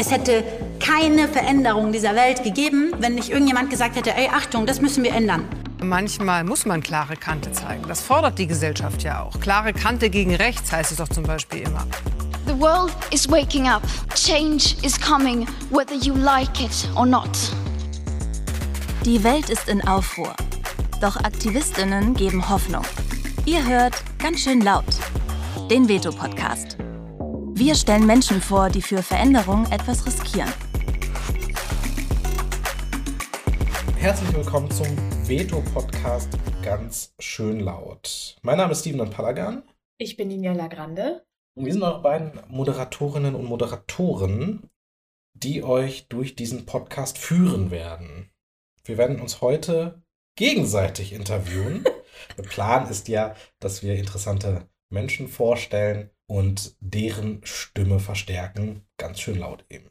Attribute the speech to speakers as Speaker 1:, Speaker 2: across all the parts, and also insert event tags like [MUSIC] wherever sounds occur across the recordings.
Speaker 1: Es hätte keine Veränderung dieser Welt gegeben, wenn nicht irgendjemand gesagt hätte, ey, Achtung, das müssen wir ändern.
Speaker 2: Manchmal muss man klare Kante zeigen. Das fordert die Gesellschaft ja auch. Klare Kante gegen rechts heißt es doch zum Beispiel immer.
Speaker 3: The world is waking up. Change is coming, whether you like it or not.
Speaker 4: Die Welt ist in Aufruhr. Doch Aktivistinnen geben Hoffnung. Ihr hört ganz schön laut. Den Veto-Podcast. Wir stellen Menschen vor, die für Veränderung etwas riskieren.
Speaker 5: Herzlich willkommen zum Veto-Podcast ganz schön laut. Mein Name ist Steven Palagan.
Speaker 6: Ich bin Ninja Grande.
Speaker 5: Und wir sind eure beiden Moderatorinnen und Moderatoren, die euch durch diesen Podcast führen werden. Wir werden uns heute gegenseitig interviewen. [LAUGHS] Der Plan ist ja, dass wir interessante Menschen vorstellen und deren Stimme verstärken, ganz schön laut eben.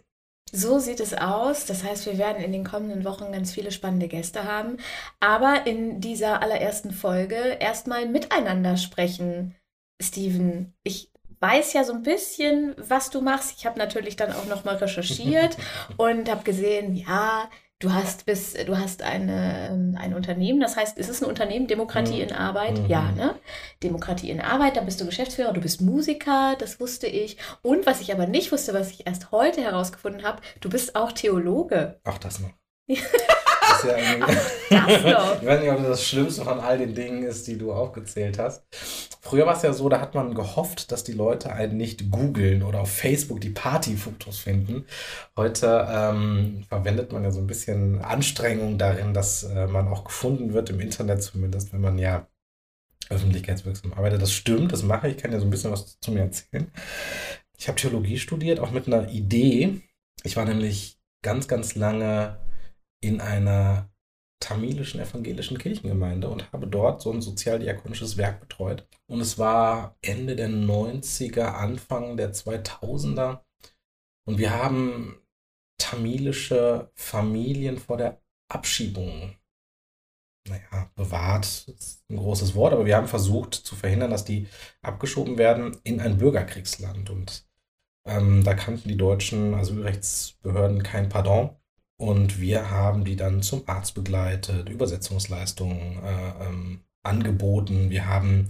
Speaker 6: So sieht es aus. Das heißt, wir werden in den kommenden Wochen ganz viele spannende Gäste haben. Aber in dieser allerersten Folge erstmal miteinander sprechen. Steven, ich weiß ja so ein bisschen, was du machst. Ich habe natürlich dann auch nochmal recherchiert [LAUGHS] und habe gesehen, ja, Du hast bis, du hast eine, ähm, ein Unternehmen, das heißt, ist es ein Unternehmen, Demokratie mhm. in Arbeit? Mhm. Ja, ne? Demokratie in Arbeit, da bist du Geschäftsführer, du bist Musiker, das wusste ich. Und was ich aber nicht wusste, was ich erst heute herausgefunden habe, du bist auch Theologe.
Speaker 5: Ach, das noch. [LAUGHS] Das [LAUGHS] ja ich weiß nicht, ob das das Schlimmste von all den Dingen ist, die du aufgezählt hast. Früher war es ja so, da hat man gehofft, dass die Leute einen nicht googeln oder auf Facebook die Partyfotos finden. Heute ähm, verwendet man ja so ein bisschen Anstrengung darin, dass äh, man auch gefunden wird, im Internet zumindest, wenn man ja öffentlichkeitswirksam arbeitet. Das stimmt, das mache ich. Ich kann ja so ein bisschen was zu mir erzählen. Ich habe Theologie studiert, auch mit einer Idee. Ich war nämlich ganz, ganz lange in einer tamilischen evangelischen Kirchengemeinde und habe dort so ein sozialdiakonisches Werk betreut. Und es war Ende der 90er, Anfang der 2000er. Und wir haben tamilische Familien vor der Abschiebung, naja, bewahrt, ist ein großes Wort, aber wir haben versucht zu verhindern, dass die abgeschoben werden in ein Bürgerkriegsland. Und ähm, da kannten die deutschen Asylrechtsbehörden kein Pardon. Und wir haben die dann zum Arzt begleitet, Übersetzungsleistungen äh, ähm, angeboten. Wir haben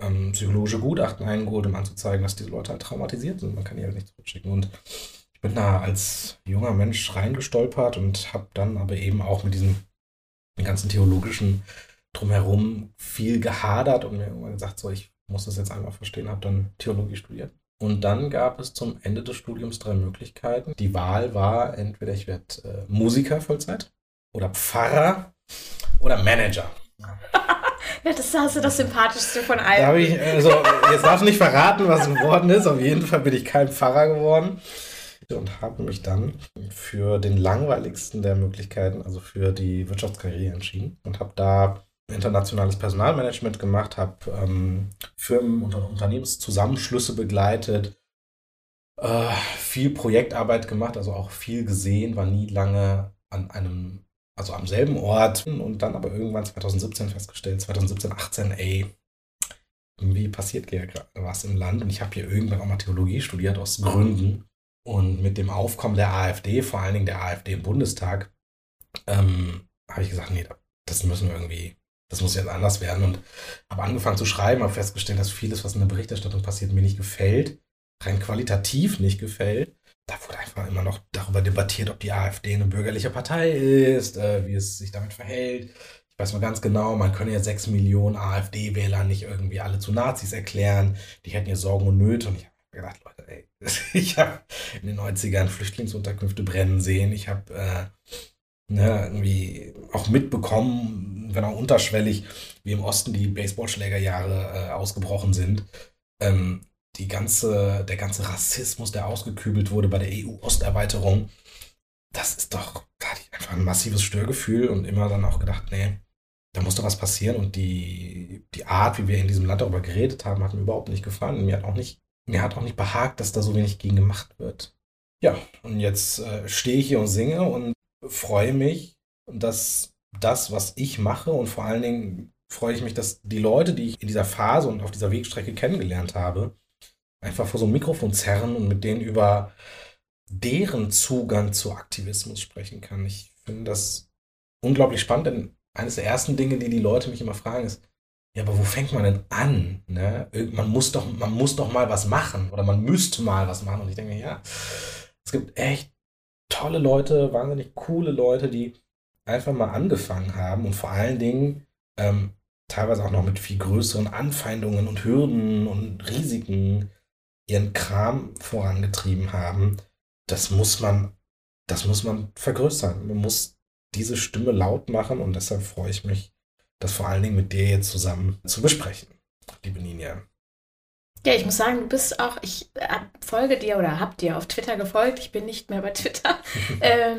Speaker 5: ähm, psychologische Gutachten eingeholt, um anzuzeigen, dass diese Leute halt traumatisiert sind. Man kann die halt nicht zurückschicken. Und ich bin da als junger Mensch reingestolpert und habe dann aber eben auch mit diesem ganzen theologischen Drumherum viel gehadert und mir irgendwann gesagt, so, ich muss das jetzt einmal verstehen, habe dann Theologie studiert. Und dann gab es zum Ende des Studiums drei Möglichkeiten. Die Wahl war entweder ich werde äh, Musiker Vollzeit oder Pfarrer oder Manager. [LAUGHS]
Speaker 6: ja, das hast du das Sympathischste von allen.
Speaker 5: Da ich, also, jetzt darf ich nicht verraten, was geworden ist. Auf jeden Fall bin ich kein Pfarrer geworden und habe mich dann für den langweiligsten der Möglichkeiten, also für die Wirtschaftskarriere entschieden und habe da internationales Personalmanagement gemacht, habe ähm, Firmen und Unternehmenszusammenschlüsse begleitet, äh, viel Projektarbeit gemacht, also auch viel gesehen, war nie lange an einem, also am selben Ort. Und dann aber irgendwann 2017 festgestellt, 2017, 18, ey, irgendwie passiert ja gerade was im Land? Und ich habe hier irgendwann auch mal Theologie studiert aus Gründen. Und mit dem Aufkommen der AfD, vor allen Dingen der AfD im Bundestag, ähm, habe ich gesagt, nee, das müssen wir irgendwie das muss jetzt anders werden. Und habe angefangen zu schreiben, habe festgestellt, dass vieles, was in der Berichterstattung passiert, mir nicht gefällt, rein qualitativ nicht gefällt. Da wurde einfach immer noch darüber debattiert, ob die AfD eine bürgerliche Partei ist, äh, wie es sich damit verhält. Ich weiß mal ganz genau, man könne ja sechs Millionen AfD-Wähler nicht irgendwie alle zu Nazis erklären. Die hätten ja Sorgen und Nöte. Und ich habe gedacht, Leute, ey, [LAUGHS] ich habe in den 90ern Flüchtlingsunterkünfte brennen sehen. Ich habe äh, ne, irgendwie auch mitbekommen, wenn auch unterschwellig, wie im Osten die Baseballschlägerjahre äh, ausgebrochen sind. Ähm, die ganze, der ganze Rassismus, der ausgekübelt wurde bei der EU-Osterweiterung, das ist doch, da hatte ich einfach ein massives Störgefühl und immer dann auch gedacht, nee, da muss doch was passieren. Und die, die Art, wie wir in diesem Land darüber geredet haben, hat mir überhaupt nicht gefallen. Mir hat auch nicht, mir hat auch nicht behagt, dass da so wenig gegen gemacht wird. Ja, und jetzt äh, stehe ich hier und singe und freue mich, dass das, was ich mache und vor allen Dingen freue ich mich, dass die Leute, die ich in dieser Phase und auf dieser Wegstrecke kennengelernt habe, einfach vor so einem Mikrofon zerren und mit denen über deren Zugang zu Aktivismus sprechen kann. Ich finde das unglaublich spannend, denn eines der ersten Dinge, die die Leute mich immer fragen, ist, ja, aber wo fängt man denn an? Ne? Man, muss doch, man muss doch mal was machen oder man müsste mal was machen. Und ich denke, ja, es gibt echt tolle Leute, wahnsinnig coole Leute, die einfach mal angefangen haben und vor allen Dingen ähm, teilweise auch noch mit viel größeren Anfeindungen und Hürden und Risiken ihren Kram vorangetrieben haben. Das muss man, das muss man vergrößern. Man muss diese Stimme laut machen und deshalb freue ich mich, das vor allen Dingen mit dir jetzt zusammen zu besprechen, liebe Ninja.
Speaker 6: Ja, ich muss sagen, du bist auch, ich folge dir oder hab dir auf Twitter gefolgt. Ich bin nicht mehr bei Twitter. [LAUGHS] ähm,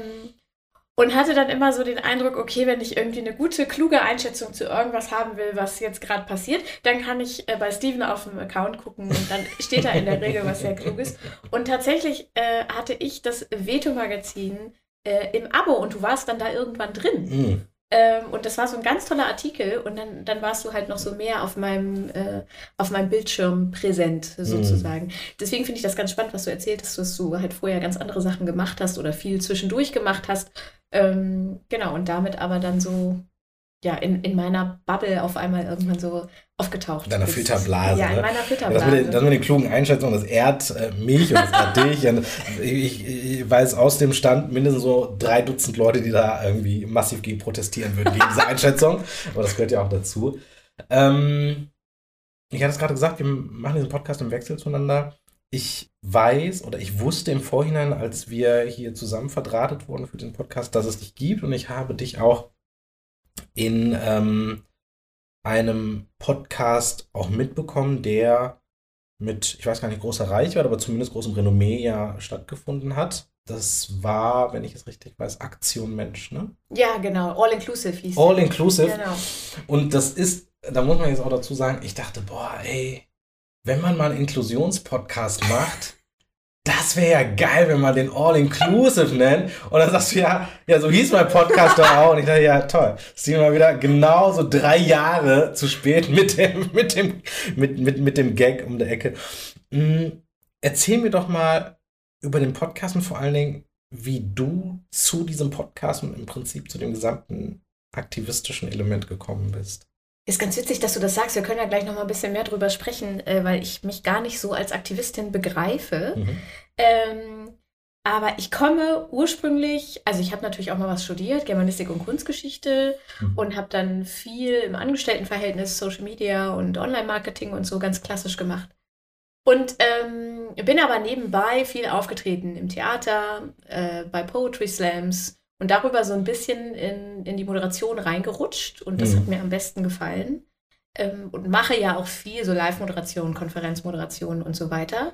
Speaker 6: und hatte dann immer so den Eindruck, okay, wenn ich irgendwie eine gute, kluge Einschätzung zu irgendwas haben will, was jetzt gerade passiert, dann kann ich äh, bei Steven auf dem Account gucken und dann steht da in der Regel was sehr Kluges. Und tatsächlich äh, hatte ich das Veto-Magazin äh, im Abo und du warst dann da irgendwann drin. Mm. Ähm, und das war so ein ganz toller Artikel und dann, dann warst du halt noch so mehr auf meinem, äh, auf meinem Bildschirm präsent sozusagen. Mhm. Deswegen finde ich das ganz spannend, was du erzählt hast, dass du halt vorher ganz andere Sachen gemacht hast oder viel zwischendurch gemacht hast. Ähm, genau, und damit aber dann so ja, in, in meiner Bubble auf einmal irgendwann so aufgetaucht.
Speaker 5: In deiner Filterblase.
Speaker 6: Ja, in
Speaker 5: ne?
Speaker 6: meiner Filterblase.
Speaker 5: Das mit, den, das mit den klugen Einschätzungen, das ehrt äh, mich und das ehrt [LAUGHS] dich. Und ich, ich weiß aus dem Stand mindestens so drei Dutzend Leute, die da irgendwie massiv gegen protestieren würden, gegen diese Einschätzung. [LAUGHS] Aber das gehört ja auch dazu. Ähm, ich hatte es gerade gesagt, wir machen diesen Podcast im Wechsel zueinander. Ich weiß oder ich wusste im Vorhinein, als wir hier zusammen verdrahtet wurden für den Podcast, dass es dich gibt und ich habe dich auch in ähm, einem Podcast auch mitbekommen, der mit, ich weiß gar nicht, großer Reichweite, aber zumindest großem Renommee ja stattgefunden hat. Das war, wenn ich es richtig weiß, Aktion Mensch, ne?
Speaker 6: Ja, genau. All Inclusive hieß
Speaker 5: All Inclusive.
Speaker 6: Genau.
Speaker 5: Und das ist, da muss man jetzt auch dazu sagen, ich dachte, boah, ey, wenn man mal einen Inklusionspodcast macht, das wäre ja geil, wenn man den All-Inclusive nennt. Und dann sagst du, ja, ja, so hieß mein Podcast doch auch. Und ich dachte, ja, toll. Steven mal wieder genauso drei Jahre zu spät mit dem, mit dem, mit, mit, mit dem Gag um der Ecke. Hm, erzähl mir doch mal über den Podcast und vor allen Dingen, wie du zu diesem Podcast und im Prinzip zu dem gesamten aktivistischen Element gekommen bist.
Speaker 6: Ist ganz witzig, dass du das sagst. Wir können ja gleich noch mal ein bisschen mehr drüber sprechen, äh, weil ich mich gar nicht so als Aktivistin begreife. Mhm. Ähm, aber ich komme ursprünglich, also ich habe natürlich auch mal was studiert, Germanistik und Kunstgeschichte mhm. und habe dann viel im Angestelltenverhältnis, Social Media und Online-Marketing und so ganz klassisch gemacht. Und ähm, bin aber nebenbei viel aufgetreten im Theater, äh, bei Poetry Slams, und darüber so ein bisschen in, in die Moderation reingerutscht und das mhm. hat mir am besten gefallen. Ähm, und mache ja auch viel so Live-Moderation, Konferenzmoderation und so weiter.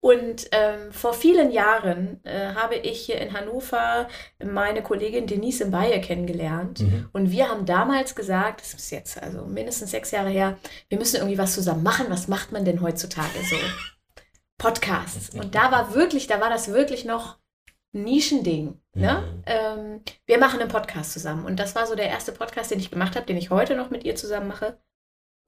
Speaker 6: Und ähm, vor vielen Jahren äh, habe ich hier in Hannover meine Kollegin Denise Mbaye kennengelernt. Mhm. Und wir haben damals gesagt, das ist jetzt also mindestens sechs Jahre her, wir müssen irgendwie was zusammen machen. Was macht man denn heutzutage so? [LAUGHS] Podcasts. Und da war wirklich, da war das wirklich noch Nischending. Ne? Mhm. Ähm, wir machen einen Podcast zusammen. Und das war so der erste Podcast, den ich gemacht habe, den ich heute noch mit ihr zusammen mache.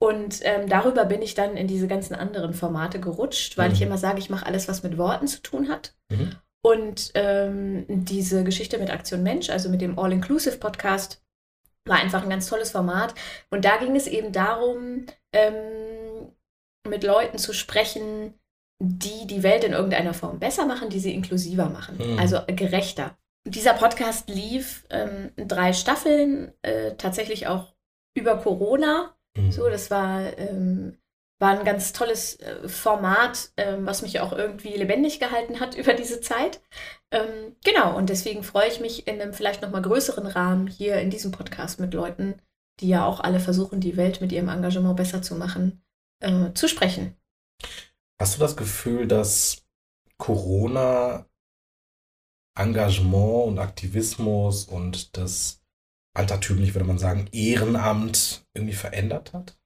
Speaker 6: Und ähm, darüber bin ich dann in diese ganzen anderen Formate gerutscht, weil mhm. ich immer sage, ich mache alles, was mit Worten zu tun hat. Mhm. Und ähm, diese Geschichte mit Aktion Mensch, also mit dem All-Inclusive-Podcast, war einfach ein ganz tolles Format. Und da ging es eben darum, ähm, mit Leuten zu sprechen, die die Welt in irgendeiner Form besser machen, die sie inklusiver machen, mhm. also gerechter. Dieser Podcast lief ähm, drei Staffeln, äh, tatsächlich auch über Corona. Mhm. So, das war, ähm, war ein ganz tolles äh, Format, ähm, was mich auch irgendwie lebendig gehalten hat [LAUGHS] über diese Zeit. Ähm, genau, und deswegen freue ich mich in einem vielleicht nochmal größeren Rahmen hier in diesem Podcast mit Leuten, die ja auch alle versuchen, die Welt mit ihrem Engagement besser zu machen, äh, zu sprechen.
Speaker 5: Hast du das Gefühl, dass Corona Engagement und Aktivismus und das altertümlich, würde man sagen, Ehrenamt irgendwie verändert hat?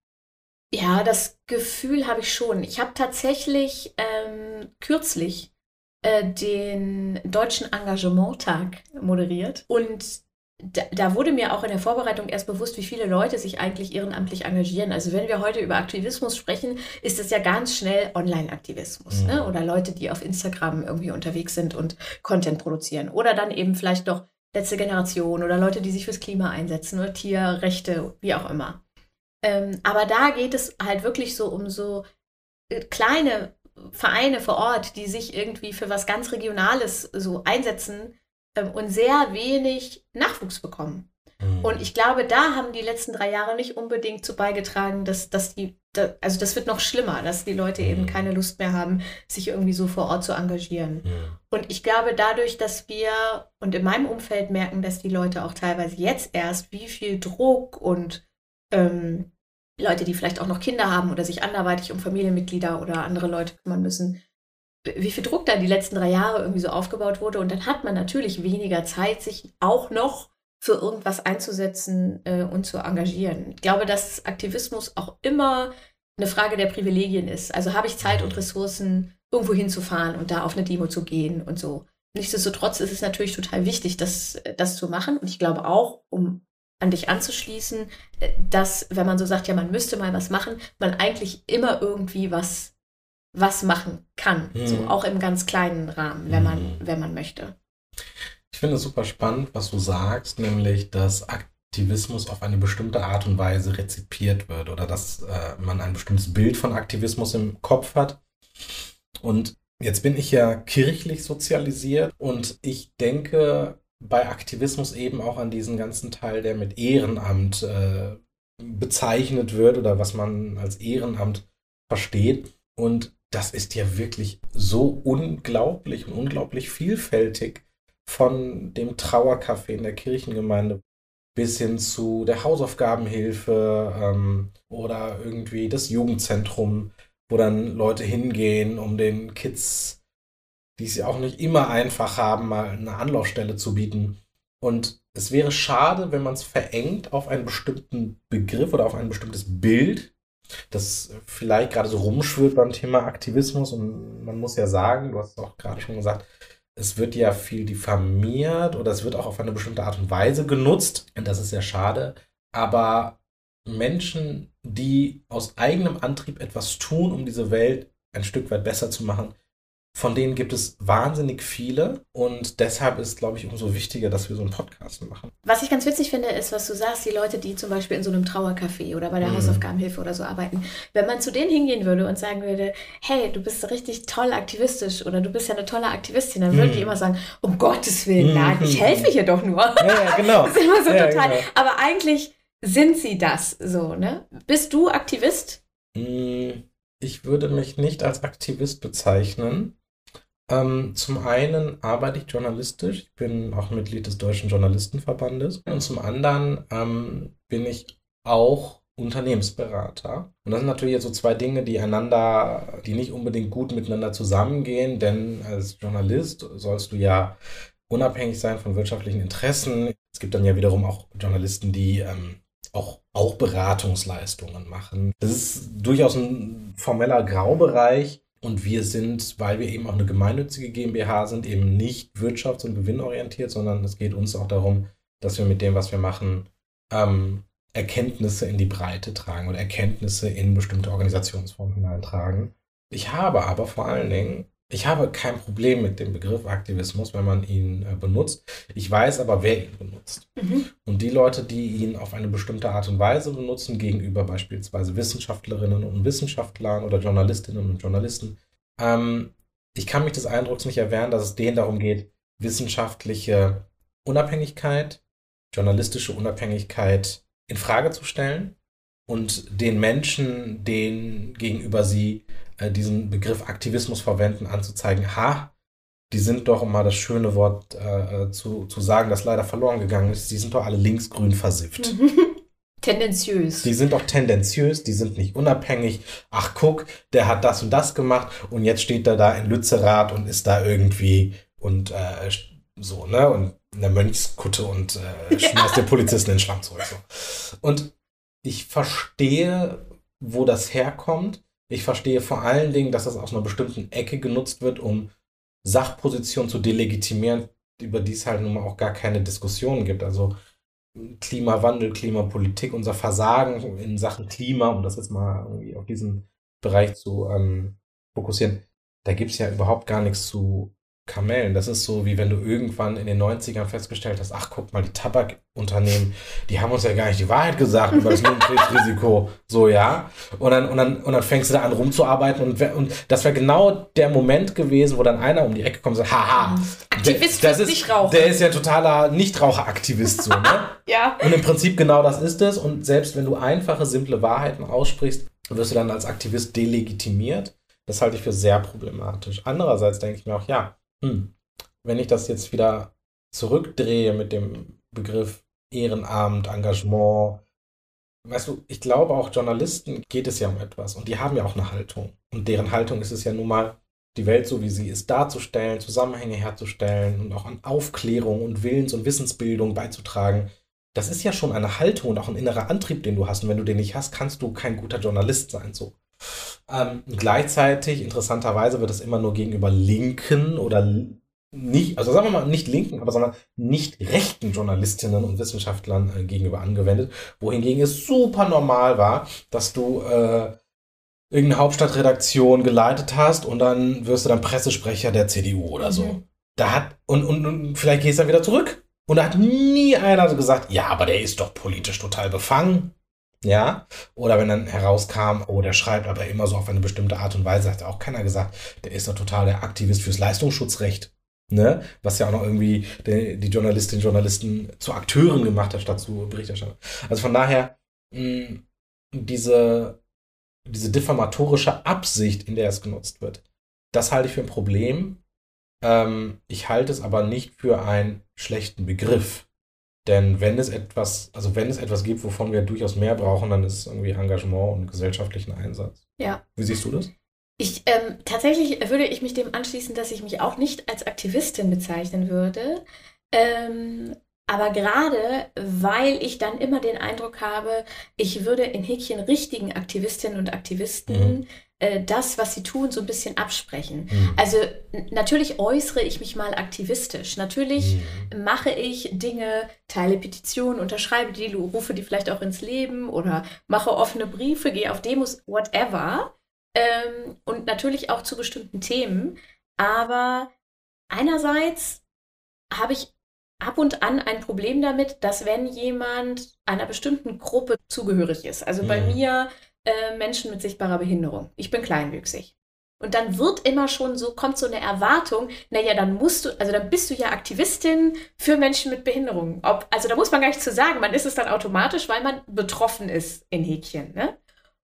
Speaker 6: Ja, das Gefühl habe ich schon. Ich habe tatsächlich ähm, kürzlich äh, den Deutschen Engagementtag moderiert und da, da, wurde mir auch in der Vorbereitung erst bewusst, wie viele Leute sich eigentlich ehrenamtlich engagieren. Also wenn wir heute über Aktivismus sprechen, ist es ja ganz schnell Online-Aktivismus ne? mhm. ne? oder Leute, die auf Instagram irgendwie unterwegs sind und Content produzieren oder dann eben vielleicht noch letzte Generation oder Leute, die sich fürs Klima einsetzen oder Tierrechte, wie auch immer. Ähm, aber da geht es halt wirklich so um so äh, kleine Vereine vor Ort, die sich irgendwie für was ganz Regionales so einsetzen und sehr wenig Nachwuchs bekommen. Mhm. Und ich glaube, da haben die letzten drei Jahre nicht unbedingt zu beigetragen, dass, dass die, da, also das wird noch schlimmer, dass die Leute eben mhm. keine Lust mehr haben, sich irgendwie so vor Ort zu engagieren. Mhm. Und ich glaube, dadurch, dass wir und in meinem Umfeld merken, dass die Leute auch teilweise jetzt erst, wie viel Druck und ähm, Leute, die vielleicht auch noch Kinder haben oder sich anderweitig um Familienmitglieder oder andere Leute kümmern müssen, wie viel Druck da die letzten drei Jahre irgendwie so aufgebaut wurde. Und dann hat man natürlich weniger Zeit, sich auch noch für irgendwas einzusetzen äh, und zu engagieren. Ich glaube, dass Aktivismus auch immer eine Frage der Privilegien ist. Also habe ich Zeit und Ressourcen, irgendwo hinzufahren und da auf eine Demo zu gehen und so. Nichtsdestotrotz ist es natürlich total wichtig, das, das zu machen. Und ich glaube auch, um an dich anzuschließen, äh, dass, wenn man so sagt, ja, man müsste mal was machen, man eigentlich immer irgendwie was was machen kann. Mhm. So auch im ganz kleinen Rahmen, wenn man, mhm. wenn man möchte.
Speaker 5: Ich finde es super spannend, was du sagst, nämlich, dass Aktivismus auf eine bestimmte Art und Weise rezipiert wird oder dass äh, man ein bestimmtes Bild von Aktivismus im Kopf hat. Und jetzt bin ich ja kirchlich sozialisiert und ich denke bei Aktivismus eben auch an diesen ganzen Teil, der mit Ehrenamt äh, bezeichnet wird oder was man als Ehrenamt versteht. Und das ist ja wirklich so unglaublich und unglaublich vielfältig von dem Trauercafé in der Kirchengemeinde bis hin zu der Hausaufgabenhilfe ähm, oder irgendwie das Jugendzentrum, wo dann Leute hingehen, um den Kids, die es ja auch nicht immer einfach haben, mal eine Anlaufstelle zu bieten. Und es wäre schade, wenn man es verengt auf einen bestimmten Begriff oder auf ein bestimmtes Bild, das vielleicht gerade so rumschwirrt beim Thema Aktivismus. Und man muss ja sagen, du hast es auch gerade schon gesagt, es wird ja viel diffamiert oder es wird auch auf eine bestimmte Art und Weise genutzt. Und das ist ja schade. Aber Menschen, die aus eigenem Antrieb etwas tun, um diese Welt ein Stück weit besser zu machen, von denen gibt es wahnsinnig viele und deshalb ist, glaube ich, umso wichtiger, dass wir so einen Podcast machen.
Speaker 6: Was ich ganz witzig finde, ist, was du sagst, die Leute, die zum Beispiel in so einem Trauercafé oder bei der mhm. Hausaufgabenhilfe oder so arbeiten, wenn man zu denen hingehen würde und sagen würde, hey, du bist richtig toll aktivistisch oder du bist ja eine tolle Aktivistin, dann würden mhm. die immer sagen, um Gottes Willen, nein, ich mhm. helfe hier doch nur.
Speaker 5: Ja, ja genau. [LAUGHS]
Speaker 6: das ist immer so ja, total. Genau. Aber eigentlich sind sie das so, ne? Bist du Aktivist?
Speaker 5: Mm, ich würde mich nicht als Aktivist bezeichnen. Ähm, zum einen arbeite ich journalistisch, ich bin auch Mitglied des Deutschen Journalistenverbandes und zum anderen ähm, bin ich auch Unternehmensberater. Und das sind natürlich jetzt so zwei Dinge, die einander, die nicht unbedingt gut miteinander zusammengehen, denn als Journalist sollst du ja unabhängig sein von wirtschaftlichen Interessen. Es gibt dann ja wiederum auch Journalisten, die ähm, auch, auch Beratungsleistungen machen. Das ist durchaus ein formeller Graubereich. Und wir sind, weil wir eben auch eine gemeinnützige GmbH sind, eben nicht wirtschafts- und gewinnorientiert, sondern es geht uns auch darum, dass wir mit dem, was wir machen, ähm, Erkenntnisse in die Breite tragen oder Erkenntnisse in bestimmte Organisationsformen hineintragen. Ich habe aber vor allen Dingen ich habe kein Problem mit dem Begriff Aktivismus, wenn man ihn äh, benutzt. Ich weiß aber, wer ihn benutzt. Mhm. Und die Leute, die ihn auf eine bestimmte Art und Weise benutzen, gegenüber beispielsweise Wissenschaftlerinnen und Wissenschaftlern oder Journalistinnen und Journalisten, ähm, ich kann mich des Eindrucks nicht erwehren, dass es denen darum geht, wissenschaftliche Unabhängigkeit, journalistische Unabhängigkeit in Frage zu stellen und den Menschen, denen gegenüber sie äh, diesen Begriff Aktivismus verwenden, anzuzeigen, ha, die sind doch, um mal das schöne Wort äh, äh zu, zu sagen, das leider verloren gegangen ist, die sind doch alle linksgrün versifft. [LAUGHS]
Speaker 6: tendenziös.
Speaker 5: Die sind doch tendenziös, die sind nicht unabhängig. Ach, guck, der hat das und das gemacht und jetzt steht er da in Lützerath und ist da irgendwie und äh, so, ne? Und in der Mönchskutte und äh, [LAUGHS] schmeißt ja. den Polizisten in den Schlamm zurück. So. Und ich verstehe, wo das herkommt. Ich verstehe vor allen Dingen, dass das aus einer bestimmten Ecke genutzt wird, um Sachpositionen zu delegitimieren, über die es halt nun mal auch gar keine Diskussion gibt. Also Klimawandel, Klimapolitik, unser Versagen in Sachen Klima, um das jetzt mal irgendwie auf diesen Bereich zu ähm, fokussieren, da gibt es ja überhaupt gar nichts zu Kamellen. Das ist so, wie wenn du irgendwann in den 90ern festgestellt hast, ach, guck mal, die Tabakunternehmen, die haben uns ja gar nicht die Wahrheit gesagt über das Lungenkrebsrisiko. [LAUGHS] So, ja. Und dann, und, dann, und dann fängst du da an rumzuarbeiten und, und das wäre genau der Moment gewesen, wo dann einer um die Ecke kommt und sagt, haha,
Speaker 6: Aktivist
Speaker 5: der, das ist,
Speaker 6: Nichtrauchen.
Speaker 5: der ist ja totaler Nichtraucheraktivist, so, ne? [LAUGHS]
Speaker 6: Ja.
Speaker 5: Und im Prinzip genau das ist es. Und selbst wenn du einfache, simple Wahrheiten aussprichst, wirst du dann als Aktivist delegitimiert. Das halte ich für sehr problematisch. Andererseits denke ich mir auch, ja, hm, wenn ich das jetzt wieder zurückdrehe mit dem Begriff Ehrenamt, Engagement, weißt du, ich glaube auch Journalisten geht es ja um etwas und die haben ja auch eine Haltung. Und deren Haltung ist es ja nun mal, die Welt so wie sie ist darzustellen, Zusammenhänge herzustellen und auch an Aufklärung und Willens- und Wissensbildung beizutragen. Das ist ja schon eine Haltung und auch ein innerer Antrieb, den du hast. Und wenn du den nicht hast, kannst du kein guter Journalist sein. So. Ähm, gleichzeitig, interessanterweise, wird es immer nur gegenüber linken oder nicht, also sagen wir mal nicht linken, aber sondern nicht rechten Journalistinnen und Wissenschaftlern äh, gegenüber angewendet, wohingegen es super normal war, dass du äh, irgendeine Hauptstadtredaktion geleitet hast und dann wirst du dann Pressesprecher der CDU oder so.
Speaker 6: Mhm.
Speaker 5: Da hat, und, und, und vielleicht gehst du dann wieder zurück. Und da hat nie einer gesagt, ja, aber der ist doch politisch total befangen. Ja, oder wenn dann herauskam, oh, der schreibt aber immer so auf eine bestimmte Art und Weise, hat auch keiner gesagt, der ist doch total der Aktivist fürs Leistungsschutzrecht. Ne? Was ja auch noch irgendwie die, die Journalistinnen und Journalisten zu Akteuren gemacht hat, statt zu Berichterstattern. Also von daher, mh, diese, diese diffamatorische Absicht, in der es genutzt wird, das halte ich für ein Problem. Ähm, ich halte es aber nicht für einen schlechten Begriff. Denn wenn es etwas, also wenn es etwas gibt, wovon wir durchaus mehr brauchen, dann ist es irgendwie Engagement und gesellschaftlichen Einsatz.
Speaker 6: Ja.
Speaker 5: Wie siehst du das?
Speaker 6: Ich, ähm, tatsächlich würde ich mich dem anschließen, dass ich mich auch nicht als Aktivistin bezeichnen würde. Ähm, aber gerade, weil ich dann immer den Eindruck habe, ich würde in Häkchen richtigen Aktivistinnen und Aktivisten
Speaker 5: Mhm.
Speaker 6: Äh, das, was sie tun, so ein bisschen absprechen.
Speaker 5: Mhm.
Speaker 6: Also natürlich äußere ich mich mal aktivistisch. Natürlich
Speaker 5: Mhm.
Speaker 6: mache ich Dinge, teile Petitionen, unterschreibe die, rufe die vielleicht auch ins Leben oder mache offene Briefe, gehe auf Demos, whatever. Ähm, und natürlich auch zu bestimmten Themen. Aber einerseits habe ich ab und an ein Problem damit, dass wenn jemand einer bestimmten Gruppe zugehörig ist, also bei
Speaker 5: Mhm.
Speaker 6: mir äh, Menschen mit sichtbarer Behinderung, ich bin kleinwüchsig. Und dann wird immer schon so, kommt so eine Erwartung, naja, dann musst du, also dann bist du ja Aktivistin für Menschen mit Behinderung. Ob, also da muss man gar nicht zu sagen, man ist es dann automatisch, weil man betroffen ist in Häkchen. Ne?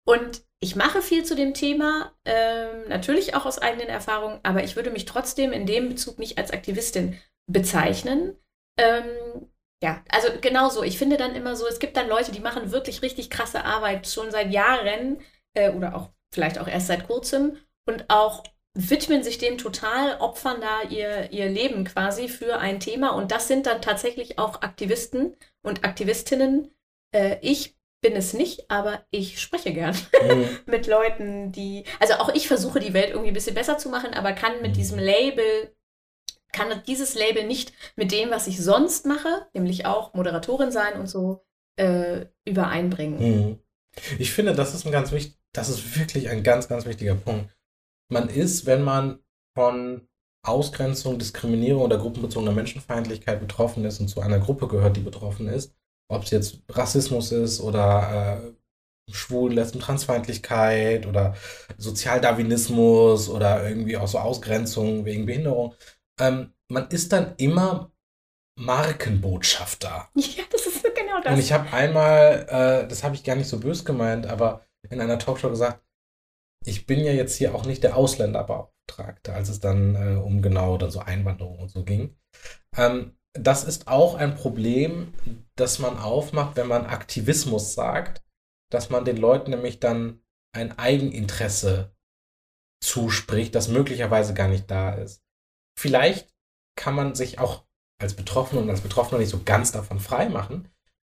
Speaker 6: Und ich mache viel zu dem Thema, ähm, natürlich auch aus eigenen Erfahrungen, aber ich würde mich trotzdem in dem Bezug nicht als Aktivistin bezeichnen. Ähm, ja, also genauso. Ich finde dann immer so, es gibt dann Leute, die machen wirklich richtig krasse Arbeit schon seit Jahren äh, oder auch vielleicht auch erst seit kurzem und auch widmen sich dem total, opfern da ihr, ihr Leben quasi für ein Thema. Und das sind dann tatsächlich auch Aktivisten und Aktivistinnen. Äh, ich bin es nicht, aber ich spreche gern
Speaker 5: Mhm. [LAUGHS]
Speaker 6: mit Leuten, die. Also auch ich versuche die Welt irgendwie ein bisschen besser zu machen, aber kann mit
Speaker 5: Mhm.
Speaker 6: diesem Label, kann dieses Label nicht mit dem, was ich sonst mache, nämlich auch Moderatorin sein und so, äh, übereinbringen.
Speaker 5: Mhm. Ich finde, das ist ein ganz wichtig, das ist wirklich ein ganz, ganz wichtiger Punkt. Man ist, wenn man von Ausgrenzung, Diskriminierung oder gruppenbezogener Menschenfeindlichkeit betroffen ist und zu einer Gruppe gehört, die betroffen ist, ob es jetzt Rassismus ist oder äh, Schwul, Lesben, Transfeindlichkeit oder Sozialdarwinismus oder irgendwie auch so Ausgrenzung wegen Behinderung, ähm, man ist dann immer Markenbotschafter. [LAUGHS]
Speaker 6: Ja, das ist genau das.
Speaker 5: Und ich habe einmal, äh, das habe ich gar nicht so bös gemeint, aber in einer Talkshow gesagt, ich bin ja jetzt hier auch nicht der Ausländerbeauftragte, als es dann äh, um genau dann so Einwanderung und so ging. Ähm, das ist auch ein Problem, das man aufmacht, wenn man Aktivismus sagt, dass man den Leuten nämlich dann ein Eigeninteresse zuspricht, das möglicherweise gar nicht da ist. Vielleicht kann man sich auch als Betroffener und als Betroffener nicht so ganz davon frei machen,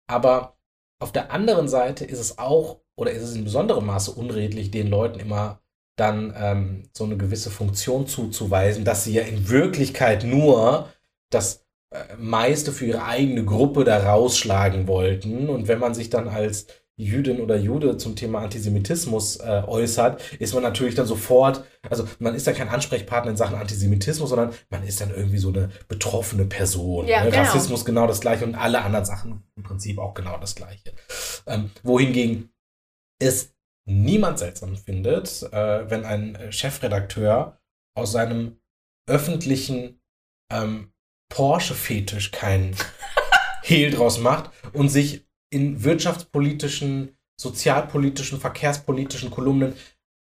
Speaker 5: aber auf der anderen Seite ist es auch oder ist es in besonderem Maße unredlich, den Leuten immer dann ähm, so eine gewisse Funktion zuzuweisen, dass sie ja in Wirklichkeit nur das äh, meiste für ihre eigene Gruppe da rausschlagen wollten. Und wenn man sich dann als Jüdin oder Jude zum Thema Antisemitismus äh, äußert, ist man natürlich dann sofort, also man ist ja kein Ansprechpartner in Sachen Antisemitismus, sondern man ist dann irgendwie so eine betroffene Person.
Speaker 6: Ja,
Speaker 5: ne?
Speaker 6: genau.
Speaker 5: Rassismus genau das gleiche und alle anderen Sachen im Prinzip auch genau das gleiche. Ähm, wohingegen es niemand seltsam findet, äh, wenn ein Chefredakteur aus seinem öffentlichen ähm, Porsche-Fetisch keinen [LAUGHS] Hehl draus macht und sich in wirtschaftspolitischen, sozialpolitischen, verkehrspolitischen Kolumnen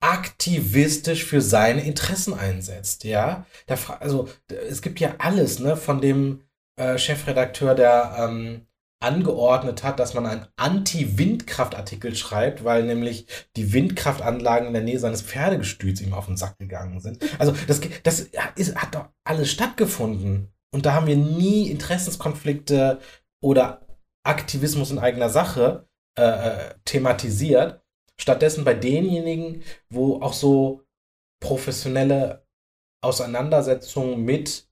Speaker 5: aktivistisch für seine Interessen einsetzt, ja. Da, also es gibt ja alles, ne, von dem äh, Chefredakteur, der ähm, angeordnet hat, dass man einen Anti-Windkraftartikel schreibt, weil nämlich die Windkraftanlagen in der Nähe seines Pferdegestüts ihm auf den Sack gegangen sind. Also das, das ist, hat doch alles stattgefunden. Und da haben wir nie Interessenskonflikte oder Aktivismus in eigener Sache äh, äh, thematisiert. Stattdessen bei denjenigen, wo auch so professionelle Auseinandersetzungen mit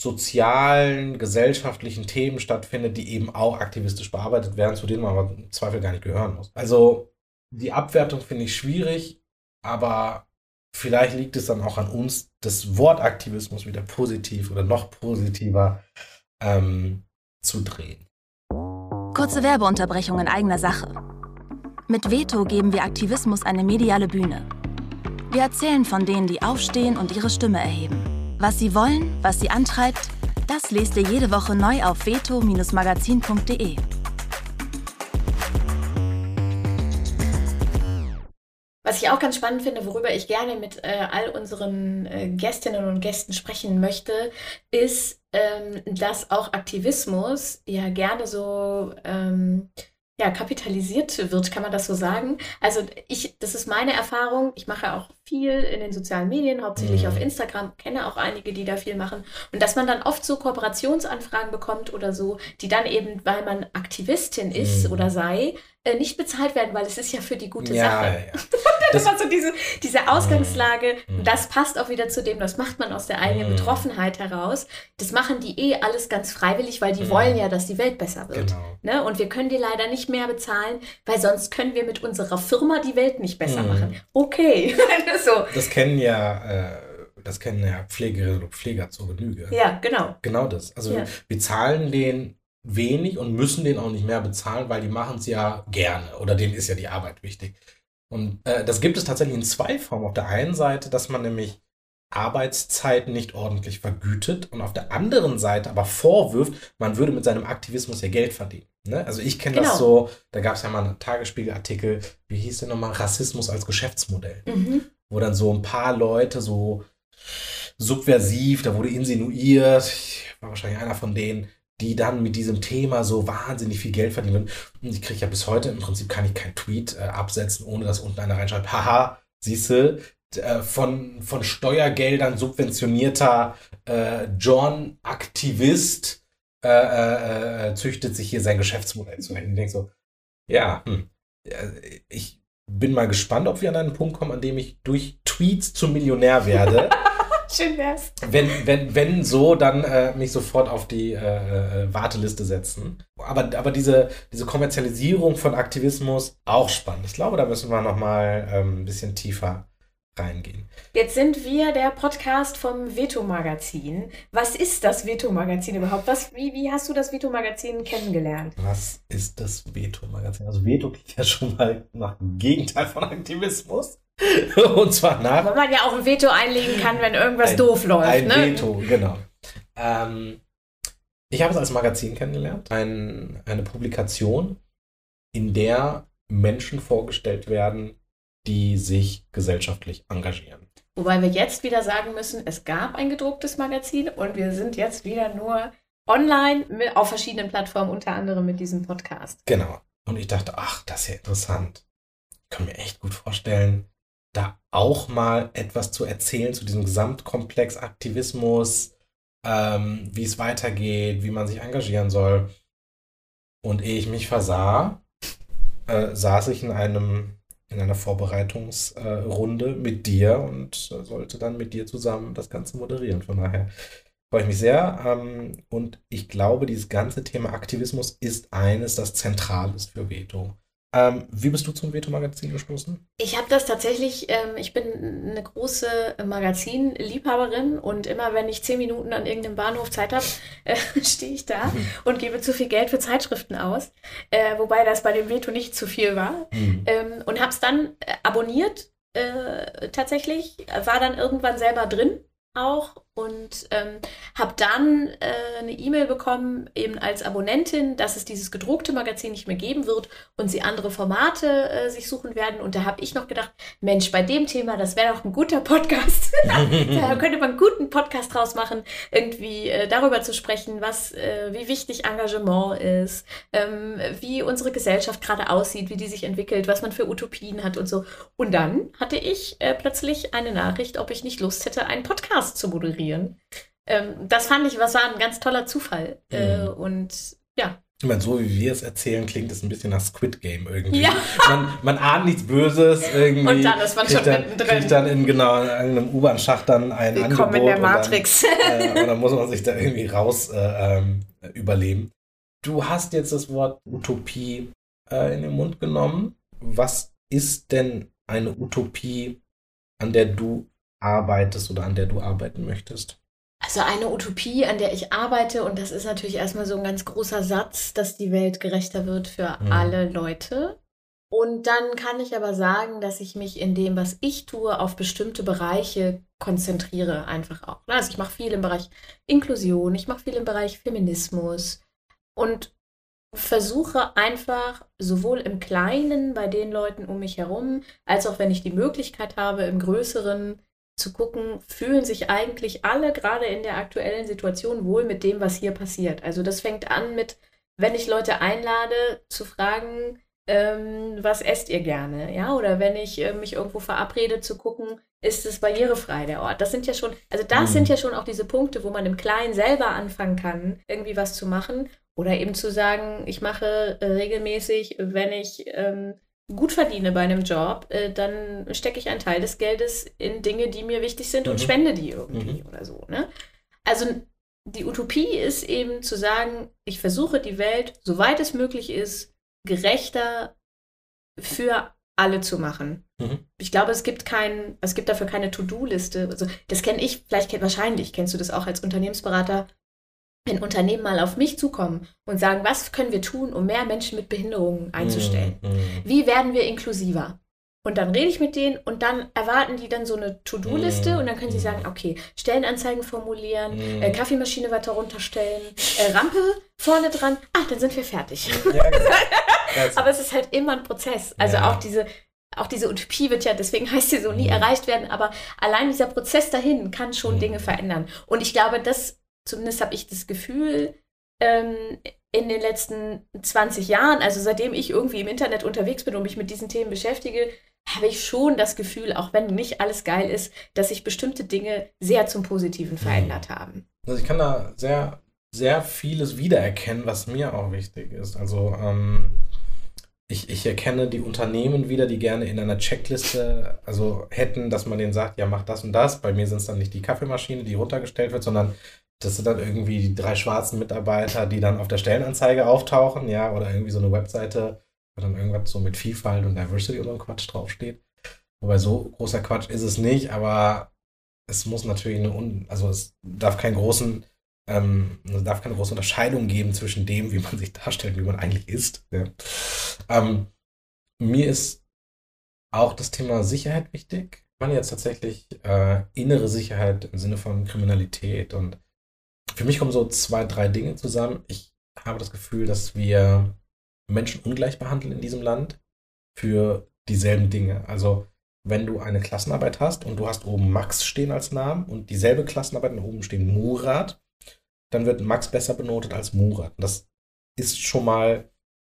Speaker 5: sozialen, gesellschaftlichen Themen stattfindet, die eben auch aktivistisch bearbeitet werden, zu denen man aber im Zweifel gar nicht gehören muss. Also die Abwertung finde ich schwierig, aber vielleicht liegt es dann auch an uns, das Wort Aktivismus wieder positiv oder noch positiver ähm, zu drehen.
Speaker 4: Kurze Werbeunterbrechung in eigener Sache. Mit Veto geben wir Aktivismus eine mediale Bühne. Wir erzählen von denen, die aufstehen und ihre Stimme erheben. Was sie wollen, was sie antreibt, das lest ihr jede Woche neu auf veto-magazin.de.
Speaker 6: Was ich auch ganz spannend finde, worüber ich gerne mit äh, all unseren äh, Gästinnen und Gästen sprechen möchte, ist, ähm, dass auch Aktivismus ja gerne so ähm, ja, kapitalisiert wird, kann man das so sagen. Also ich, das ist meine Erfahrung. Ich mache auch viel in den sozialen Medien, hauptsächlich
Speaker 5: Mhm.
Speaker 6: auf Instagram, kenne auch einige, die da viel machen. Und dass man dann oft so Kooperationsanfragen bekommt oder so, die dann eben, weil man Aktivistin ist
Speaker 5: Mhm.
Speaker 6: oder sei, äh, nicht bezahlt werden, weil es ist ja für die gute
Speaker 5: ja,
Speaker 6: Sache.
Speaker 5: ja, ja. [LAUGHS] Das
Speaker 6: war so diese, diese Ausgangslage.
Speaker 5: Mhm.
Speaker 6: Das passt auch wieder zu dem, das macht man aus der eigenen
Speaker 5: Mhm.
Speaker 6: Betroffenheit heraus. Das machen die eh alles ganz freiwillig, weil die
Speaker 5: Mhm.
Speaker 6: wollen ja, dass die Welt besser wird.
Speaker 5: genau.
Speaker 6: Ne? Und wir können die leider nicht mehr bezahlen, weil sonst können wir mit unserer Firma die Welt nicht besser
Speaker 5: Mhm.
Speaker 6: machen. Okay. [LAUGHS] so.
Speaker 5: Das kennen ja, äh, das kennen ja Pflegerinnen und Pfleger zur Genüge.
Speaker 6: Ja, genau.
Speaker 5: Genau das. Also
Speaker 6: Ja.
Speaker 5: wir, wir zahlen denen wenig und müssen denen auch nicht mehr bezahlen, weil die machen es ja gerne oder denen ist ja die Arbeit wichtig. Und äh, das gibt es tatsächlich in zwei Formen. Auf der einen Seite, dass man nämlich Arbeitszeiten nicht ordentlich vergütet und auf der anderen Seite aber vorwirft, man würde mit seinem Aktivismus ja Geld verdienen. Ne? Also ich kenne
Speaker 6: Genau.
Speaker 5: das so, da gab es ja mal einen Tagesspiegelartikel, wie hieß der nochmal, Rassismus als Geschäftsmodell
Speaker 6: Mhm.
Speaker 5: wo dann so ein paar Leute so subversiv, da wurde insinuiert, ich war wahrscheinlich einer von denen, die dann mit diesem Thema so wahnsinnig viel Geld verdienen. Und ich kriege ja bis heute im Prinzip kann ich keinen Tweet äh, absetzen, ohne dass unten einer reinschreibt, haha, siehste, äh, von, von Steuergeldern subventionierter äh, John-Aktivist äh, äh, äh, züchtet sich hier sein Geschäftsmodell zurecht. Und ich denke so, ja, hm, äh, ich bin mal gespannt, ob wir an einen Punkt kommen, an dem ich durch Tweets zum Millionär werde. [LAUGHS]
Speaker 6: Schön wär's.
Speaker 5: wenn, wenn, wenn so, dann äh, mich sofort auf die äh, äh, Warteliste setzen. Aber, aber diese, diese Kommerzialisierung von Aktivismus, auch spannend. Ich glaube, da müssen wir nochmal ähm, ein bisschen tiefer reingehen.
Speaker 6: Jetzt sind wir der Podcast vom Veto-Magazin. Was ist das Veto-Magazin überhaupt? Was, wie, wie hast du das Veto-Magazin kennengelernt?
Speaker 5: Was ist das Veto-Magazin? Also Veto klingt ja schon mal nach dem Gegenteil von Aktivismus. [LAUGHS] Und zwar nach
Speaker 6: Weil man ja auch ein Veto einlegen kann, wenn irgendwas
Speaker 5: Ein-
Speaker 6: doof läuft.
Speaker 5: Ein
Speaker 6: ne?
Speaker 5: Veto, genau. Ähm, ich habe es als Magazin kennengelernt. Ein, eine Publikation, in der Menschen vorgestellt werden, die sich gesellschaftlich engagieren.
Speaker 6: Wobei wir jetzt wieder sagen müssen, es gab ein gedrucktes Magazin und wir sind jetzt wieder nur online mit, auf verschiedenen Plattformen, unter anderem mit diesem Podcast.
Speaker 5: Genau. Und ich dachte, ach, das ist ja interessant. Ich kann mir echt gut vorstellen, da auch mal etwas zu erzählen zu diesem Gesamtkomplex Aktivismus, ähm, wie es weitergeht, wie man sich engagieren soll. Und ehe ich mich versah, äh, saß ich in einem in einer Vorbereitungsrunde mit dir und äh, sollte dann mit dir zusammen das Ganze moderieren. Von daher Freue ich mich sehr. Ähm, und ich glaube, dieses ganze Thema Aktivismus ist eines, das zentral ist für Veto. Ähm, wie bist du zum Veto-Magazin gestoßen?
Speaker 6: Ich habe das tatsächlich, ähm, ich bin eine große Magazinliebhaberin und immer wenn ich zehn Minuten an irgendeinem Bahnhof Zeit habe, [LAUGHS] äh, stehe ich da mhm. und gebe zu viel Geld für Zeitschriften aus. Äh, wobei das bei dem Veto nicht zu viel war. Mhm. Ähm, und habe es dann äh, abonniert äh, tatsächlich, war dann irgendwann selber drin auch und ähm, habe dann äh, eine E-Mail bekommen, eben als Abonnentin, dass es dieses gedruckte Magazin nicht mehr geben wird und sie andere Formate äh, sich suchen werden. Und da habe ich noch gedacht, Mensch, bei dem Thema, das wäre doch ein guter Podcast. [LAUGHS] da könnte man einen guten Podcast draus machen, irgendwie äh, darüber zu sprechen, was, äh, wie wichtig Engagement ist, ähm, wie unsere Gesellschaft gerade aussieht, wie die sich entwickelt, was man für Utopien hat und so. Und dann hatte ich äh, plötzlich eine Nachricht, ob ich nicht Lust hätte, einen Podcast zu moderieren integrieren. Ähm, das fand ich, was war ein ganz toller Zufall. Äh, mhm. und ja.
Speaker 5: Ich meine, so wie wir es erzählen, klingt es ein bisschen nach Squid Game irgendwie. Ja. Man, man ahnt nichts Böses irgendwie.
Speaker 6: Und dann ist man schon
Speaker 5: dann,
Speaker 6: mittendrin.
Speaker 5: Kriegt dann in genau in einem U-Bahn-Schacht dann ein
Speaker 6: Willkommen Angebot. in der Matrix.
Speaker 5: Und dann, äh, dann, [LAUGHS] muss man sich da irgendwie raus äh, ähm, überleben. Du hast jetzt das Wort Utopie äh, in den Mund genommen. Was ist denn eine Utopie, an der du arbeitest oder an der du arbeiten möchtest?
Speaker 6: Also eine Utopie, an der ich arbeite, und das ist natürlich erstmal so ein ganz großer Satz, dass die Welt gerechter wird für mhm. alle Leute. Und dann kann ich aber sagen, dass ich mich in dem, was ich tue, auf bestimmte Bereiche konzentriere, einfach auch. Also ich mache viel im Bereich Inklusion, ich mache viel im Bereich Feminismus und versuche einfach sowohl im Kleinen bei den Leuten um mich herum, als auch wenn ich die Möglichkeit habe, im Größeren zu gucken, fühlen sich eigentlich alle gerade in der aktuellen Situation wohl mit dem, was hier passiert. Also das fängt an mit, wenn ich Leute einlade, zu fragen, ähm, was esst ihr gerne, ja? Oder wenn ich äh, mich irgendwo verabrede, zu gucken, ist es barrierefrei der Ort. Das sind ja schon, also das mhm. sind ja schon auch diese Punkte, wo man im Kleinen selber anfangen kann, irgendwie was zu machen. Oder eben zu sagen, ich mache äh, regelmäßig, wenn ich ähm, gut verdiene bei einem Job, äh, dann stecke ich einen Teil des Geldes in Dinge, die mir wichtig sind mhm. und spende die irgendwie mhm. oder so. Ne? Also die Utopie ist eben zu sagen, ich versuche die Welt, soweit es möglich ist, gerechter für alle zu machen. Mhm. Ich glaube, es gibt kein, es gibt dafür keine To-Do-Liste. Also das kenne ich, vielleicht wahrscheinlich kennst du das auch als Unternehmensberater wenn Unternehmen mal auf mich zukommen und sagen, was können wir tun, um mehr Menschen mit Behinderungen einzustellen? Mm, mm. Wie werden wir inklusiver? Und dann rede ich mit denen und dann erwarten die dann so eine To-Do-Liste mm, und dann können sie sagen, okay, Stellenanzeigen formulieren, mm. äh, Kaffeemaschine weiter runterstellen, äh, Rampe vorne dran, ach, dann sind wir fertig. Ja, genau. [LAUGHS] Aber es ist halt immer ein Prozess. Also ja. auch diese, auch diese Utopie wird ja, deswegen [LAUGHS] heißt sie so, nie mm. erreicht werden, aber allein dieser Prozess dahin kann schon mm. Dinge verändern. Und ich glaube, das zumindest habe ich das Gefühl, ähm, in den letzten 20 Jahren, also seitdem ich irgendwie im Internet unterwegs bin und mich mit diesen Themen beschäftige, habe ich schon das Gefühl, auch wenn nicht alles geil ist, dass sich bestimmte Dinge sehr zum Positiven verändert haben.
Speaker 5: Also ich kann da sehr, sehr vieles wiedererkennen, was mir auch wichtig ist. Also ähm, ich, ich erkenne die Unternehmen wieder, die gerne in einer Checkliste, also hätten, dass man denen sagt, ja, mach das und das. Bei mir sind es dann nicht die Kaffeemaschine, die runtergestellt wird, sondern das sind dann irgendwie die drei schwarzen Mitarbeiter, die dann auf der Stellenanzeige auftauchen, ja, oder irgendwie so eine Webseite, wo dann irgendwas so mit Vielfalt und Diversity oder so Quatsch draufsteht. Wobei so großer Quatsch ist es nicht, aber es muss natürlich eine, Un also es darf keinen großen, ähm, es darf keine große Unterscheidung geben zwischen dem, wie man sich darstellt, wie man eigentlich ist. Ja. Ähm, mir ist auch das Thema Sicherheit wichtig. Ich meine jetzt tatsächlich äh, innere Sicherheit im Sinne von Kriminalität und für mich kommen so zwei, drei Dinge zusammen. Ich habe das Gefühl, dass wir Menschen ungleich behandeln in diesem Land für dieselben Dinge. Also wenn du eine Klassenarbeit hast und du hast oben Max stehen als Namen und dieselbe Klassenarbeit und oben stehen Murat, dann wird Max besser benotet als Murat. Das ist schon mal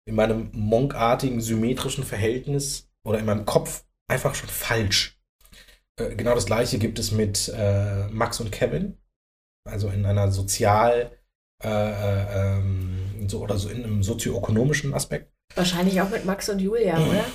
Speaker 5: in meinem monkartigen symmetrischen Verhältnis oder in meinem Kopf einfach schon falsch. Äh, genau das gleiche gibt es mit äh, Max und Kevin also in einer sozial äh, äh, ähm, so, oder so in einem sozioökonomischen Aspekt.
Speaker 6: Wahrscheinlich auch mit Max und Julia, oder?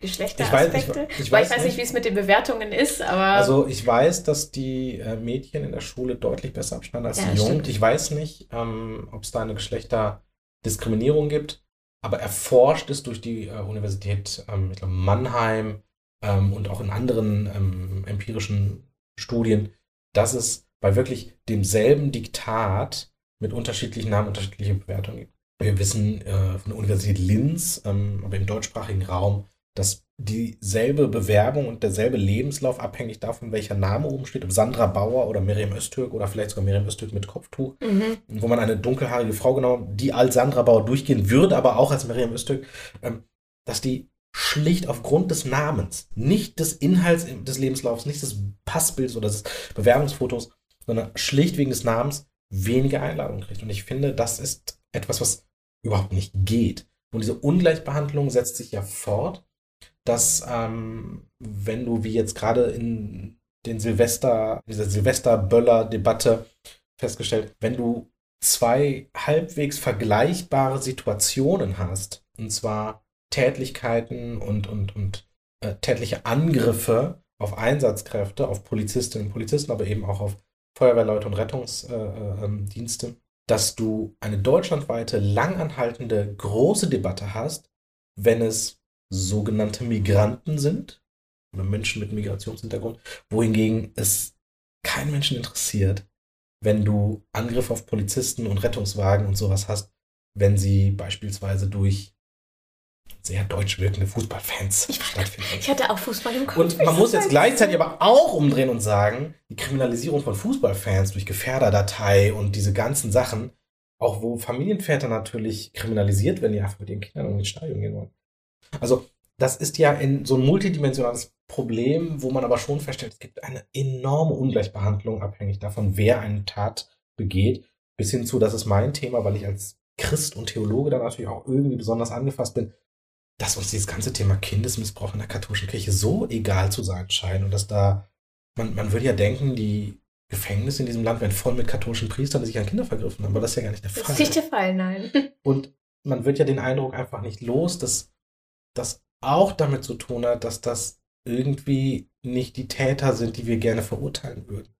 Speaker 6: Geschlechteraspekte.
Speaker 5: Ich weiß- ich- ich
Speaker 6: ich weiß nicht, wie es mit den Bewertungen ist, aber
Speaker 5: Also ich weiß, dass die äh, Mädchen in der Schule deutlich besser abschneiden als
Speaker 6: Ja,
Speaker 5: die Jungen.
Speaker 6: stimmt.
Speaker 5: Ich weiß nicht, ähm, ob es da eine Geschlechterdiskriminierung gibt, aber erforscht ist durch die äh, Universität, ähm, glaube Mannheim ähm, und auch in anderen ähm, empirischen Studien, dass es bei wirklich demselben Diktat mit unterschiedlichen Namen unterschiedliche Bewertungen gibt. Wir wissen äh, von der Universität Linz, ähm, aber im deutschsprachigen Raum, dass dieselbe Bewerbung und derselbe Lebenslauf abhängig davon, welcher Name oben steht, ob Sandra Bauer oder Miriam Öztürk oder vielleicht sogar Miriam Öztürk mit Kopftuch,
Speaker 6: mhm.
Speaker 5: wo man eine dunkelhaarige Frau genommen hat, die als Sandra Bauer durchgehen würde, aber auch als Miriam Öztürk, ähm, dass die schlicht aufgrund des Namens, nicht des Inhalts des Lebenslaufs, nicht des Passbilds oder des Bewerbungsfotos, sondern schlicht wegen des Namens weniger Einladungen kriegt. Und ich finde, das ist etwas, was überhaupt nicht geht. Und diese Ungleichbehandlung setzt sich ja fort, dass ähm, wenn du wie jetzt gerade in den Silvester, dieser Silvester-Böller-Debatte festgestellt, wenn du zwei halbwegs vergleichbare Situationen hast, und zwar Tätlichkeiten und, und, und äh, tätliche Angriffe auf Einsatzkräfte, auf Polizistinnen und Polizisten, aber eben auch auf Feuerwehrleute und Rettungsdienste, äh, ähm, Dienste, dass du eine deutschlandweite, langanhaltende, große Debatte hast, wenn es sogenannte Migranten sind oder Menschen mit Migrationshintergrund, wohingegen es keinen Menschen interessiert, wenn du Angriffe auf Polizisten und Rettungswagen und sowas hast, wenn sie beispielsweise durch sehr deutsch wirkende Fußballfans stattfinden.
Speaker 6: ich hatte auch Fußball im Kopf.
Speaker 5: Und man muss jetzt gleichzeitig aber auch umdrehen und sagen, die Kriminalisierung von Fußballfans durch Gefährderdatei und diese ganzen Sachen, auch wo Familienväter natürlich kriminalisiert werden, die einfach mit ihren Kindern ins Stadion gehen wollen. Also, das ist ja in so ein multidimensionales Problem, wo man aber schon feststellt, es gibt eine enorme Ungleichbehandlung, abhängig davon, wer eine Tat begeht, bis hin zu, das ist mein Thema, weil ich als Christ und Theologe da natürlich auch irgendwie besonders angefasst bin, dass uns dieses ganze Thema Kindesmissbrauch in der katholischen Kirche so egal zu sein scheint und dass da, man, man würde ja denken, die Gefängnisse in diesem Land wären voll mit katholischen Priestern, die sich an Kinder vergriffen haben, aber das ist ja gar nicht der
Speaker 6: Das
Speaker 5: Fall.
Speaker 6: ist nicht der Fall, nein. [LAUGHS]
Speaker 5: Und man wird ja den Eindruck einfach nicht los, dass das auch damit zu tun hat, dass das irgendwie nicht die Täter sind, die wir gerne verurteilen würden.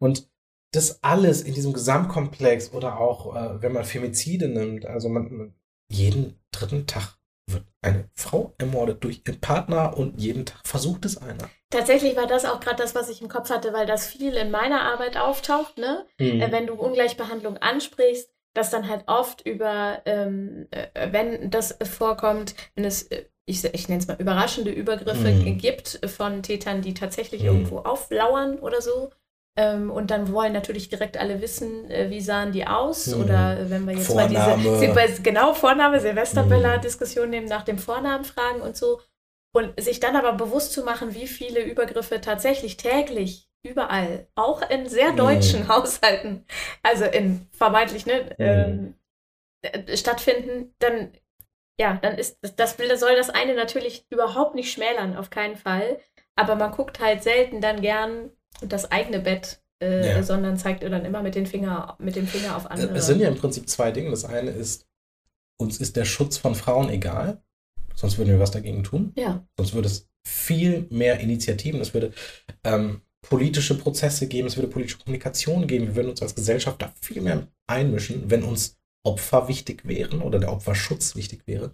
Speaker 5: Und das alles in diesem Gesamtkomplex oder auch, äh, wenn man Femizide nimmt, also man jeden dritten Tag wird eine Frau ermordet durch ihren Partner und jeden Tag versucht es einer.
Speaker 6: Tatsächlich war das auch gerade das, was ich im Kopf hatte, weil das viel in meiner Arbeit auftaucht, ne? Äh, wenn du Ungleichbehandlung ansprichst, dass dann halt oft über, ähm, äh, wenn das vorkommt, wenn es, äh, ich, ich nenne es mal, überraschende Übergriffe
Speaker 5: Mhm.
Speaker 6: gibt von Tätern, die tatsächlich
Speaker 5: Mhm.
Speaker 6: irgendwo auflauern oder so. Ähm, und dann wollen natürlich direkt alle wissen, äh, wie sahen die aus.
Speaker 5: Mhm.
Speaker 6: Oder äh, wenn wir jetzt
Speaker 5: Vorname.
Speaker 6: mal diese [LAUGHS] genau Vorname,
Speaker 5: Mhm.
Speaker 6: Silvesterböller-Diskussion nehmen, nach dem Vornamen fragen und so. Und sich dann aber bewusst zu machen, wie viele Übergriffe tatsächlich täglich überall, auch in sehr
Speaker 5: Mhm.
Speaker 6: deutschen [LAUGHS] Haushalten, also in vermeintlich ne, ähm, äh, stattfinden, dann ja, dann ist das, das soll das eine natürlich überhaupt nicht schmälern, auf keinen Fall. Aber man guckt halt selten dann gern das eigene Bett, äh,
Speaker 5: Ja.
Speaker 6: sondern zeigt dann immer mit, den Finger, mit dem Finger auf andere.
Speaker 5: Es sind ja im Prinzip zwei Dinge. Das eine ist, uns ist der Schutz von Frauen egal, sonst würden wir was dagegen tun.
Speaker 6: ja.
Speaker 5: Sonst würde es viel mehr Initiativen, es würde ähm, politische Prozesse geben, es würde politische Kommunikation geben. Wir würden uns als Gesellschaft da viel mehr einmischen, wenn uns Opfer wichtig wären oder der Opferschutz wichtig wäre.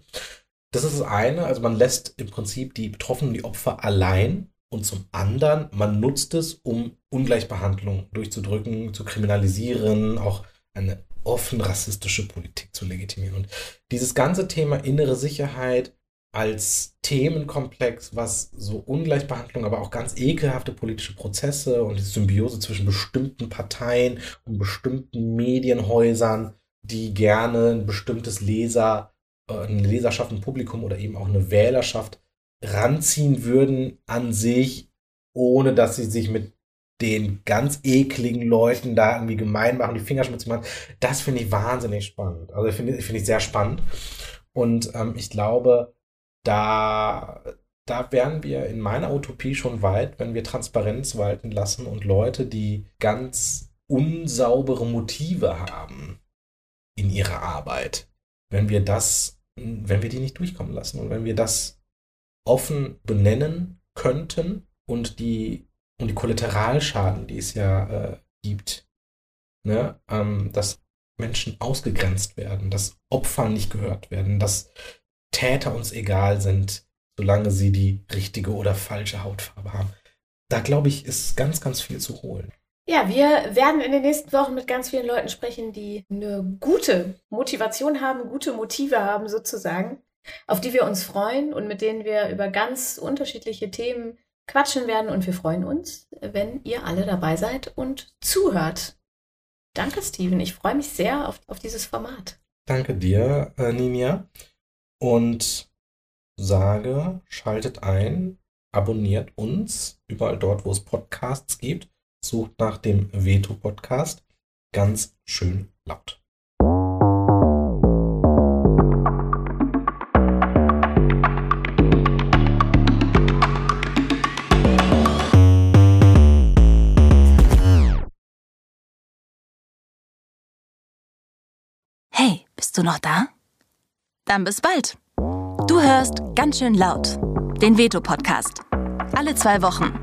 Speaker 5: Das ist das eine, also man lässt im Prinzip die Betroffenen, die Opfer allein und zum anderen, man nutzt es, um Ungleichbehandlung durchzudrücken, zu kriminalisieren, auch eine offen rassistische Politik zu legitimieren. Und dieses ganze Thema innere Sicherheit als Themenkomplex, was so Ungleichbehandlung, aber auch ganz ekelhafte politische Prozesse und die Symbiose zwischen bestimmten Parteien und bestimmten Medienhäusern, die gerne ein bestimmtes Leser, äh, eine Leserschaft, ein Publikum oder eben auch eine Wählerschaft ranziehen würden an sich, ohne dass sie sich mit den ganz ekligen Leuten da irgendwie gemein machen, die Finger schmutzig machen. Das finde ich wahnsinnig spannend. Also finde finde ich sehr spannend. Und ähm, ich glaube, da, da wären wir in meiner Utopie schon weit, wenn wir Transparenz walten lassen und Leute, die ganz unsaubere Motive haben in ihrer Arbeit, wenn wir das, wenn wir die nicht durchkommen lassen und wenn wir das offen benennen könnten und die, und die Kollateralschaden, die es ja äh, gibt, ne, ähm, dass Menschen ausgegrenzt werden, dass Opfer nicht gehört werden, dass Täter uns egal sind, solange sie die richtige oder falsche Hautfarbe haben. Da glaube ich, ist ganz, ganz viel zu holen.
Speaker 6: Ja, wir werden in den nächsten Wochen mit ganz vielen Leuten sprechen, die eine gute Motivation haben, gute Motive haben sozusagen, auf die wir uns freuen und mit denen wir über ganz unterschiedliche Themen quatschen werden. Und wir freuen uns, wenn ihr alle dabei seid und zuhört. Danke, Steven. Ich freue mich sehr auf, auf dieses Format.
Speaker 5: Danke dir, äh, Ninja. Und sage, schaltet ein, abonniert uns überall dort, wo es Podcasts gibt. Sucht nach dem Veto-Podcast. Ganz schön laut.
Speaker 4: Du noch da? Dann bis bald. Du hörst ganz schön laut den Veto-Podcast. Alle zwei Wochen.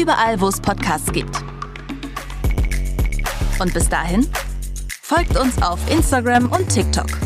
Speaker 4: Überall, wo es Podcasts gibt. Und bis dahin, folgt uns auf Instagram und TikTok.